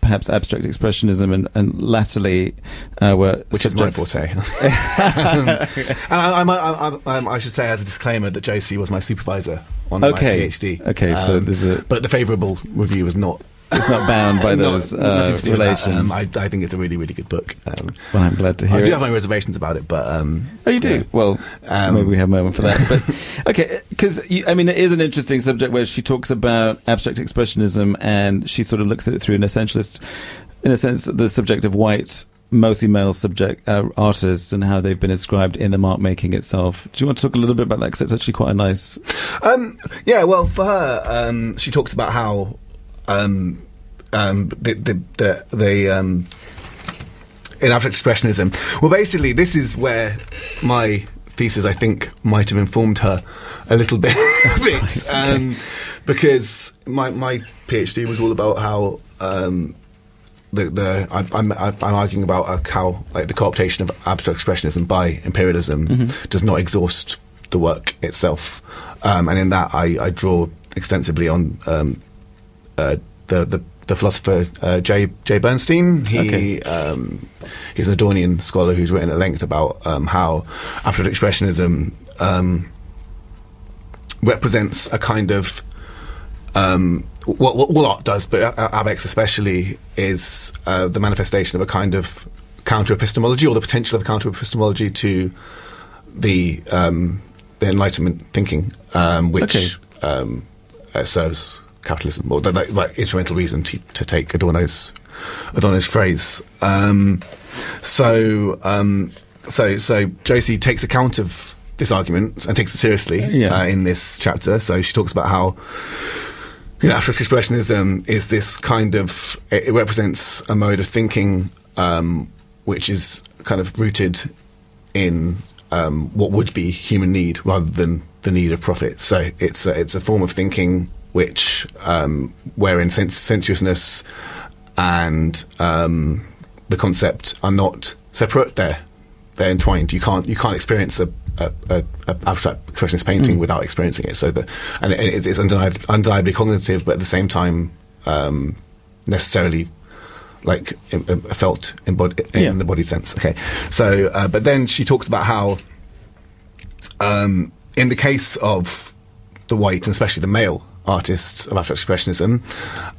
perhaps abstract expressionism and, and latterly uh, were which is my forte. um, [laughs] [laughs] and I, I, I, I, should say as a disclaimer that Josie was my supervisor on Okay. my PhD. Okay, so there's a- but the favourable review was not. It's not bound by [laughs] those uh, to do with that. relations. Um, I, I think it's a really, really good book. Um, well, I'm glad to hear it. I do it. have my reservations about it, but um, Oh, you do? yeah. Well, Um, maybe we have a moment for that. But [laughs] okay, because I mean, it is an interesting subject where she talks about abstract expressionism and she sort of looks at it through an essentialist, in a sense, the subject of white, mostly male subject uh, artists and how they've been inscribed in the mark making itself. Do you want to talk a little bit about that? Because it's actually quite a nice. Um, yeah, well, for her, um, she talks about how um, um, the the the, the um, in abstract expressionism. Well, basically, this is where my thesis, I think, might have informed her a little bit, [laughs] bit um, because my my PhD was all about how. Um, the, the I, I'm I'm arguing about uh, how like the co-optation of abstract expressionism by imperialism does not exhaust the work itself. Um, and in that, I, I draw extensively on um, uh, the, the the philosopher uh, Jay Jay Bernstein. He Okay. um, he's an Adornian scholar who's written at length about um, how abstract expressionism um, represents a kind of um, what, what all art does, but Abex especially is uh, the manifestation of a kind of counter epistemology or the potential of counter epistemology to the um, the Enlightenment thinking, um, which Okay. um, uh, serves capitalism, or like instrumental reason to, to take Adorno's Adorno's phrase. Um, so, um, so, so Josie takes account of this argument and takes it seriously Yeah. uh, in this chapter. So she talks about how you know, abstract expressionism is this kind of it, it represents a mode of thinking um, which is kind of rooted in um, what would be human need rather than the need of profit. So it's a, it's a form of thinking which um, wherein sens- sensuousness and um, the concept are not separate. They're they're entwined. You can't you can't experience a, a, a, a abstract expressionist painting without experiencing it. So the and it, it's, undeniably, undeniably cognitive, but at the same time um, necessarily like felt embodied in Yeah. an embodied sense. Okay, so uh, but then she talks about how um, in the case of the white and especially the male artists of abstract expressionism,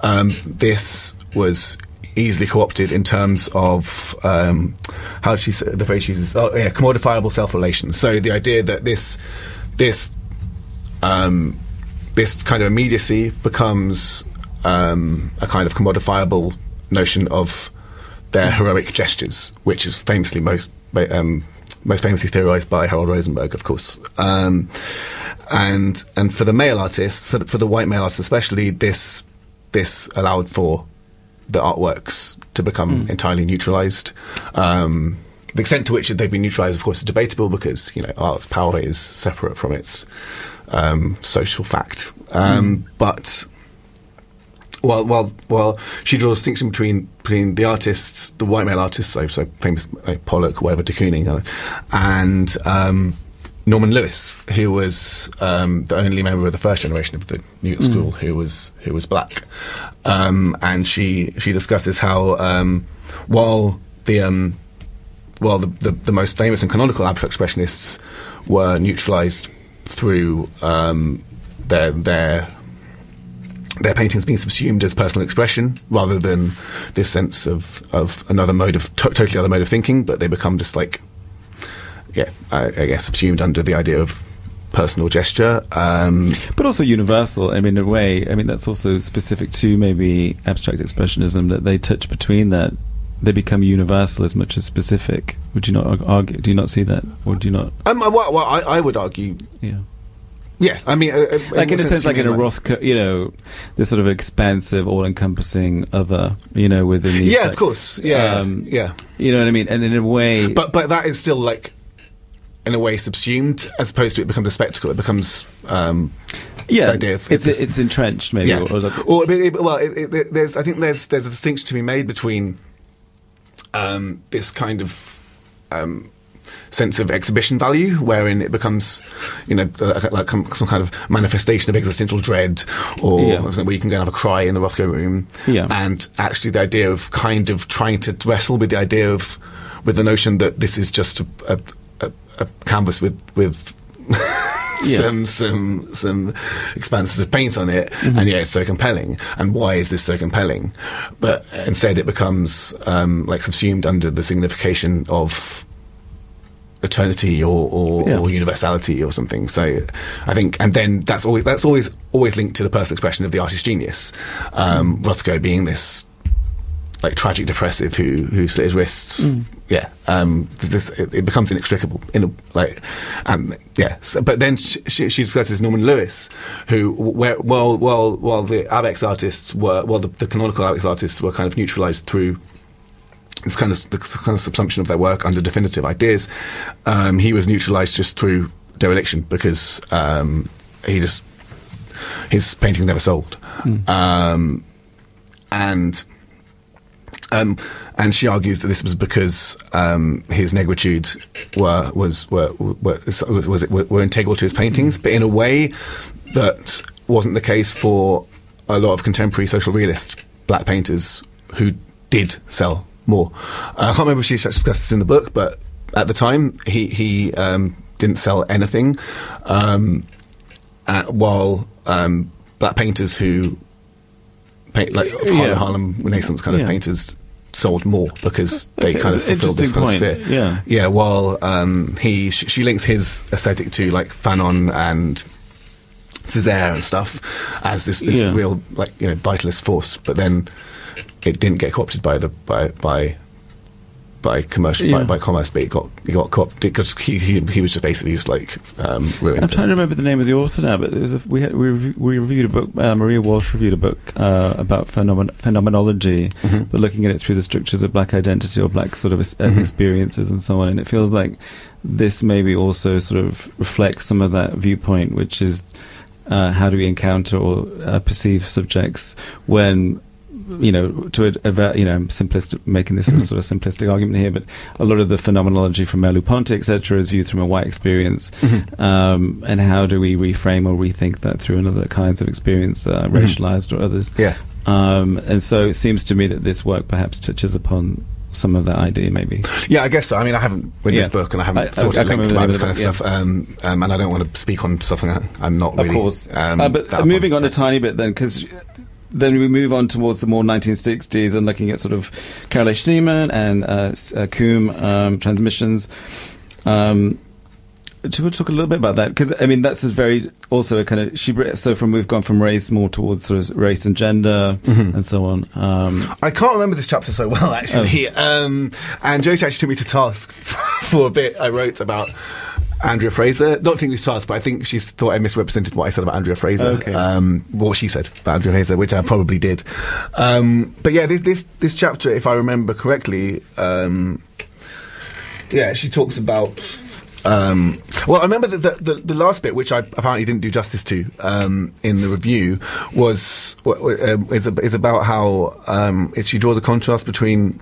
um, this was easily co-opted in terms of um, how she the phrase she uses? Oh, yeah, commodifiable self-relations. So the idea that this this um, this kind of immediacy becomes um, a kind of commodifiable notion of their heroic gestures, which is famously most um, most famously theorized by Harold Rosenberg, of course. Um, and and for the male artists, for the, for the white male artists especially, this this allowed for the artworks to become entirely neutralized. Um, the extent to which they've been neutralized, of course, is debatable because you know art's power is separate from its um, social fact. Um, But well, well, well, she draws a distinction between between the artists, the white male artists, so, so famous like Pollock, whatever, de Kooning, and um, Norman Lewis, who was um, the only member of the first generation of the New York School who was who was black, um, and she she discusses how um, while the um, well, the, the, the most famous and canonical abstract expressionists were neutralized through um, their their their paintings being subsumed as personal expression rather than this sense of, of another mode of to- totally other mode of thinking, but they become just like yeah, I, I guess subsumed under the idea of personal gesture. Um, But also universal. I mean, in a way, I mean, that's also specific to maybe abstract expressionism that they touch between that. They become universal as much as specific. Would you not argue? Do you not see that? Or do you not? um, well, well I, I would argue, Yeah. Yeah. I mean, uh, uh, Like in a sense, you like in a by- Rothko, you know, this sort of expansive, all-encompassing other, you know, within these. Yeah, like, of course. Yeah, um, yeah. You know what I mean? And in a way, But but that is still like, in a way, subsumed as opposed to it becomes a spectacle. It becomes um, yeah, this idea of it's this- it's entrenched maybe. yeah. Or, or like- Or, it- well, it, it, there's I think there's there's a distinction to be made between um, this kind of um, sense of exhibition value, wherein it becomes, you know, like, like some some kind of manifestation of existential dread, or Yeah. where you can go and have a cry in the Rothko room, Yeah. and actually the idea of kind of trying to wrestle with the idea of with the notion that this is just a, a, a, a canvas with with Yeah. [laughs] some some some expanses of paint on it, Mm-hmm. and yeah, it's so compelling. And why is this so compelling? But instead, it becomes um, like subsumed under the signification of eternity or or, Yeah. or universality or something. So I think, and then that's always that's always always linked to the personal expression of the artist's genius. Um, Rothko being this like tragic depressive who who slit his wrists. Yeah, um, this it, it becomes inextricable in a, like, and yeah. So, but then she, she, she discusses Norman Lewis, who where while while while the Abex artists were well the, the canonical Abex artists were kind of neutralized through this kind of the kind of subsumption of their work under definitive ideas. Um, he was neutralized just through dereliction because um, he just his paintings never sold, um, and um, and she argues that this was because um, his negritude were was were were, was, was, were, were integral to his paintings, but in a way that wasn't the case for a lot of contemporary social realist black painters who did sell more. Uh, I can't remember if she discussed this in the book, but at the time he he um, didn't sell anything, um, uh, while um, black painters who paint like Harlem, Yeah. Harlem Renaissance kind of Yeah. painters sold more because they Okay, kind of fulfilled this interesting kind of sphere. Yeah. Yeah, while um, he sh- she links his aesthetic to like Fanon and Césaire and stuff as this, this Yeah. real like you know vitalist force, but then it didn't get co-opted by the by by by commercial by, Yeah. by commerce, but it got it got co-opted because he, he he was just basically just like um, ruined. I'm trying to remember the name of the author now, but it was a, we had, we, we reviewed a book. Uh, Maria Walsh reviewed a book uh, about phenomen- phenomenology, Mhm. but looking at it through the structures of black identity or black sort of es- Mhm. experiences and so on. And it feels like this maybe also sort of reflects some of that viewpoint, which is uh, how do we encounter or uh, perceive subjects when you know, to a, a you know, I'm simplistic, making this Mhm. sort of simplistic argument here, but a lot of the phenomenology from Merleau-Ponty, etc., is viewed from a white experience, Mhm. um, and how do we reframe or rethink that through another kinds of experience, uh, Mhm. racialized or others? Yeah. Um, and so it seems to me that this work perhaps touches upon some of that idea, maybe. Yeah, I guess so. I mean, I haven't read this book and I haven't I- thought I at length about this kind of book, stuff, um, um, and I don't want to speak on something that I'm not really. of course. Um, uh, but moving upon. on a tiny bit then, because then we move on towards the more 1960s and looking at sort of Caroline Schneemann and uh, uh, Coombe um, transmissions. Um, do you want to talk a little bit about that? Because I mean, that's a very also a kind of she. So from we've gone from race more towards sort of race and gender Mhm. and so on. Um, I can't remember this chapter so well, actually. Oh. Um, and Josie actually took me to task [laughs] for a bit. I wrote about Andrea Fraser. Not to task, but I think she thought I misrepresented what I said about Andrea Fraser. Okay. Um, what she said about Andrea Fraser, which I probably did. Um, but yeah, this, this this chapter, if I remember correctly, um, yeah, she talks about. Um, well, I remember that the, the, the last bit, which I apparently didn't do justice to um, in the review, was um, is, is about how um, she draws a contrast between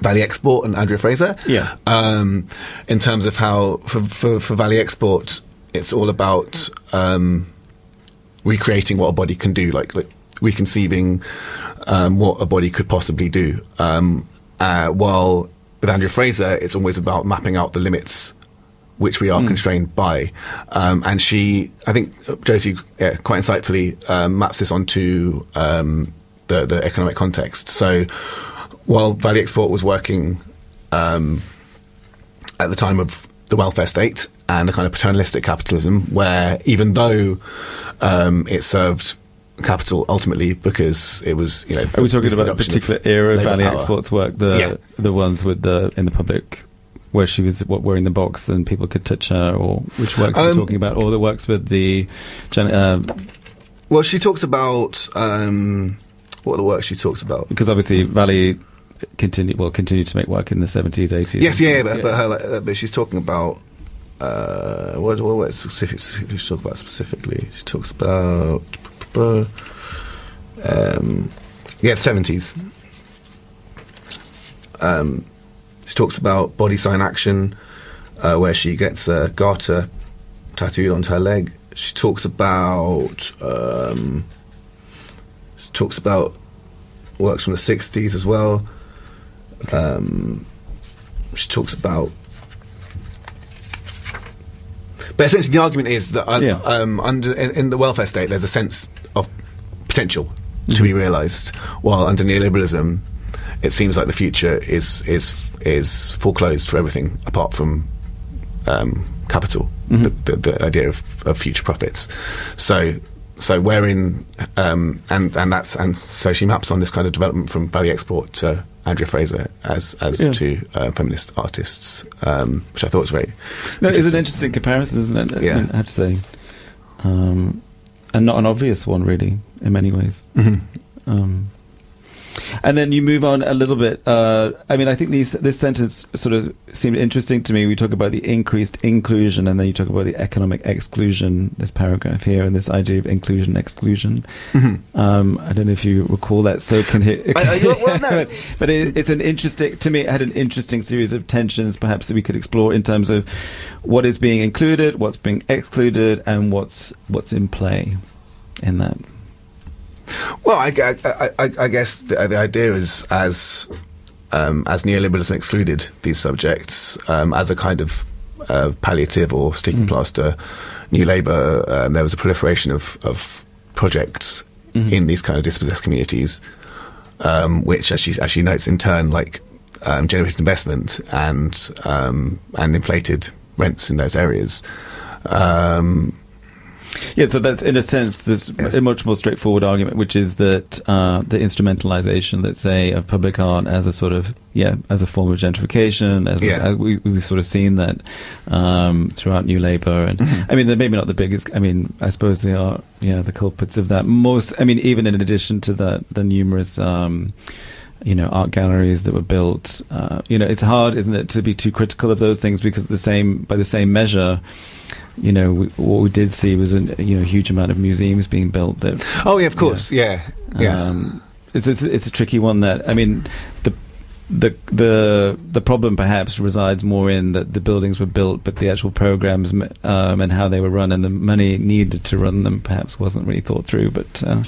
Valie Export and Andrea Fraser. Yeah. Um, in terms of how for, for, for Valie Export, it's all about um, recreating what a body can do, like, like reconceiving um, what a body could possibly do. Um, uh, while with Andrea Fraser, it's always about mapping out the limits which we are constrained by. Um, and she, I think Josie yeah, quite insightfully um, maps this onto um, the, the economic context. So while Valie Export was working um, at the time of the welfare state and a kind of paternalistic capitalism, where even though um, it served capital ultimately because it was, you know, are we talking about a particular era of Valie power. Exports work? The Yeah. the ones with the in the public. Where she was what, wearing the box and people could touch her, or which works are Um, talking about, or the works with the uh, Well, she talks about um, what are the works she talks about? because obviously Valie continue well continued to make work in the seventies, eighties. Yes, yeah, yeah, but, but her, like, uh, but she's talking about uh, what, what, what specific, specifically she talks about specifically? She talks about um, yeah, seventies. Um, she talks about body sign action, uh, where she gets a garter tattooed onto her leg. She talks about um, she talks about works from the sixties as well. Um, she talks about. But essentially, the argument is that un- Yeah. um, under in, in the welfare state, there's a sense of potential to be realised, while under neoliberalism, it seems like the future is is is foreclosed for everything apart from um, capital, the, the, the idea of, of future profits. So, so wherein um, and and that's and so she maps on this kind of development from Valie Export to Andrea Fraser as as Yeah. to uh, feminist artists, um, which I thought was very. No, it's an interesting. comparison, isn't it? Yeah. I have to say, um, and not an obvious one, really, in many ways. Mhm. Um, And then you move on a little bit. Uh, I mean, I think these, this sentence sort of seemed interesting to me. We talk about the increased inclusion, and then you talk about the economic exclusion. This paragraph here, and this idea of inclusion exclusion. Mm-hmm. Um, I don't know if you recall that. So can hit. I- I- well, [laughs] no. but it, it's an interesting. To me, it had an interesting series of tensions, perhaps that we could explore in terms of what is being included, what's being excluded, and what's what's in play in that. Well, I, I, I, I guess the, the idea is as um, as neoliberalism excluded these subjects um, as a kind of uh, palliative or sticking Mm. plaster, New Labour uh, there was a proliferation of, of projects Mhm. in these kind of dispossessed communities, um, which, as she, as she notes, in turn, like um, generated investment and um, and inflated rents in those areas. Um, Yeah, so that's in a sense this a much more straightforward argument, which is that uh, the instrumentalization, let's say, of public art as a sort of yeah, as a form of gentrification, as, Yeah. as we, we've sort of seen that um, throughout New Labour, and Mhm. I mean they're maybe not the biggest. I mean, I suppose they are yeah the culprits of that. Most, I mean, even in addition to that, the numerous. Um, you know, art galleries that were built. Uh, you know, it's hard, isn't it, to be too critical of those things because the same, by the same measure, you know, we, what we did see was a you know huge amount of museums being built. That oh yeah, of course, yeah, yeah. um, it's, it's it's a tricky one. That I mean, the the the the problem perhaps resides more in that the buildings were built, but the actual programs um, and how they were run and the money needed to run them perhaps wasn't really thought through. But uh,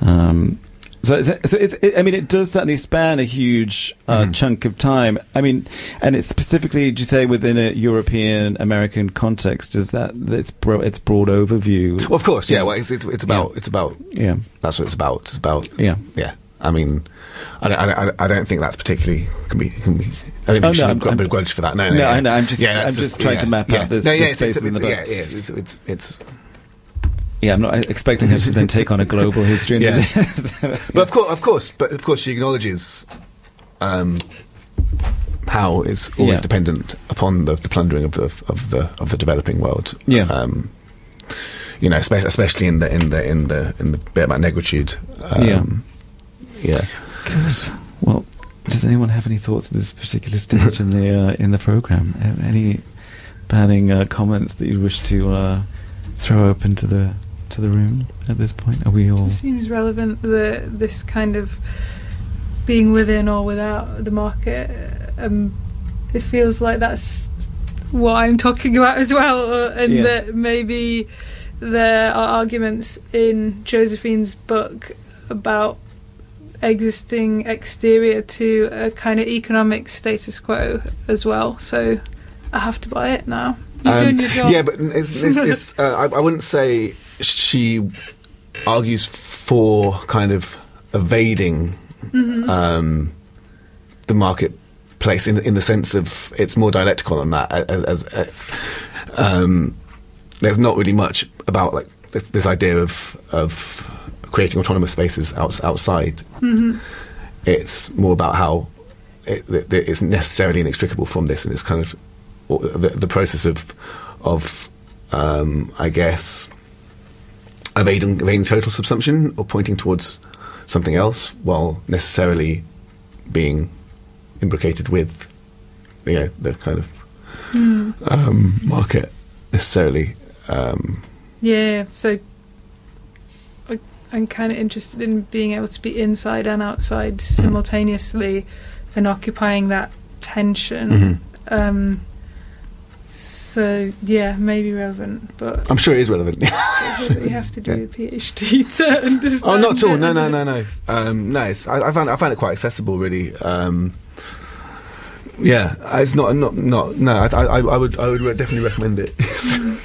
um, so, it's, so it's, it, I mean, it does certainly span a huge uh, Mhm. chunk of time. I mean, and it's specifically, do you say, within a European American context? Is that it's bro- it's broad overview? Well, of course, yeah. Well, it's it's, it's about Yeah. it's about yeah, that's what it's about. It's about yeah. yeah. I mean, I don't, I don't, I don't think that's particularly can be. Can be I think Oh, we should no, have I'm- a grudge for that. No, no, No, yeah. I know, I'm just- Yeah, I'm just trying to map yeah. out this- No, yeah, the it's, it's, in the yeah, yeah, it's, it's, it's Yeah, I'm not expecting her to then take on a global history. and Yeah. [laughs] But of course, of course, but of course, she acknowledges um, how it's always Yeah. dependent upon the, the plundering of the of the of the developing world. Yeah. Um, you know, especially, especially in the in the in the in the bit about negritude. Um, yeah. Good. Well, does anyone have any thoughts at this particular stage in the uh, in the program? Any burning uh, comments that you wish to uh, throw open to the to the room at this point? Are we all? It seems relevant the this kind of being within or without the market. Um, it feels like that's what I'm talking about as well, and Yeah. that maybe there are arguments in Josephine's book about existing exterior to a kind of economic status quo as well. So I have to buy it now. Um, done your job. Yeah, but it's, it's, it's, [laughs] uh, I, I wouldn't say she argues for kind of evading Mhm. um, the marketplace in in the sense of it's more dialectical than that. As, as uh, um, there's not really much about like this, this idea of of creating autonomous spaces outs, outside. Mhm. It's more about how it, it, it's necessarily inextricable from this, and it's kind of the, the process of of um, I guess evading, evading total subsumption or pointing towards something else while necessarily being imbricated with you know the kind of Mm. um, market necessarily. Um, Yeah, so I, I'm kind of interested in being able to be inside and outside simultaneously and occupying that tension. mhm. Um, so yeah, maybe relevant, but I'm sure it is relevant. [laughs] you have to do a PhD [laughs] to understand. Oh, not at all. No, no, no, no. Um, no, it's, I, I found I found it quite accessible, really. Um, yeah, it's not not not. No, I, I, I would I would definitely recommend it. [laughs]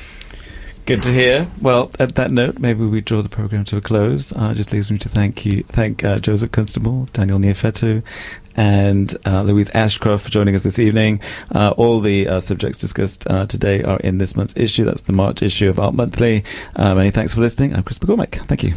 Good to hear. Well, at that note, maybe we draw the program to a close. Uh, just leaves me to thank you, thank uh, Joseph Constable, Daniel Neofetou, and uh, Louise Ashcroft for joining us this evening. Uh, all the uh, subjects discussed today are in this month's issue. That's the March issue of Art Monthly. Many thanks for listening. I'm Chris McCormick. Thank you.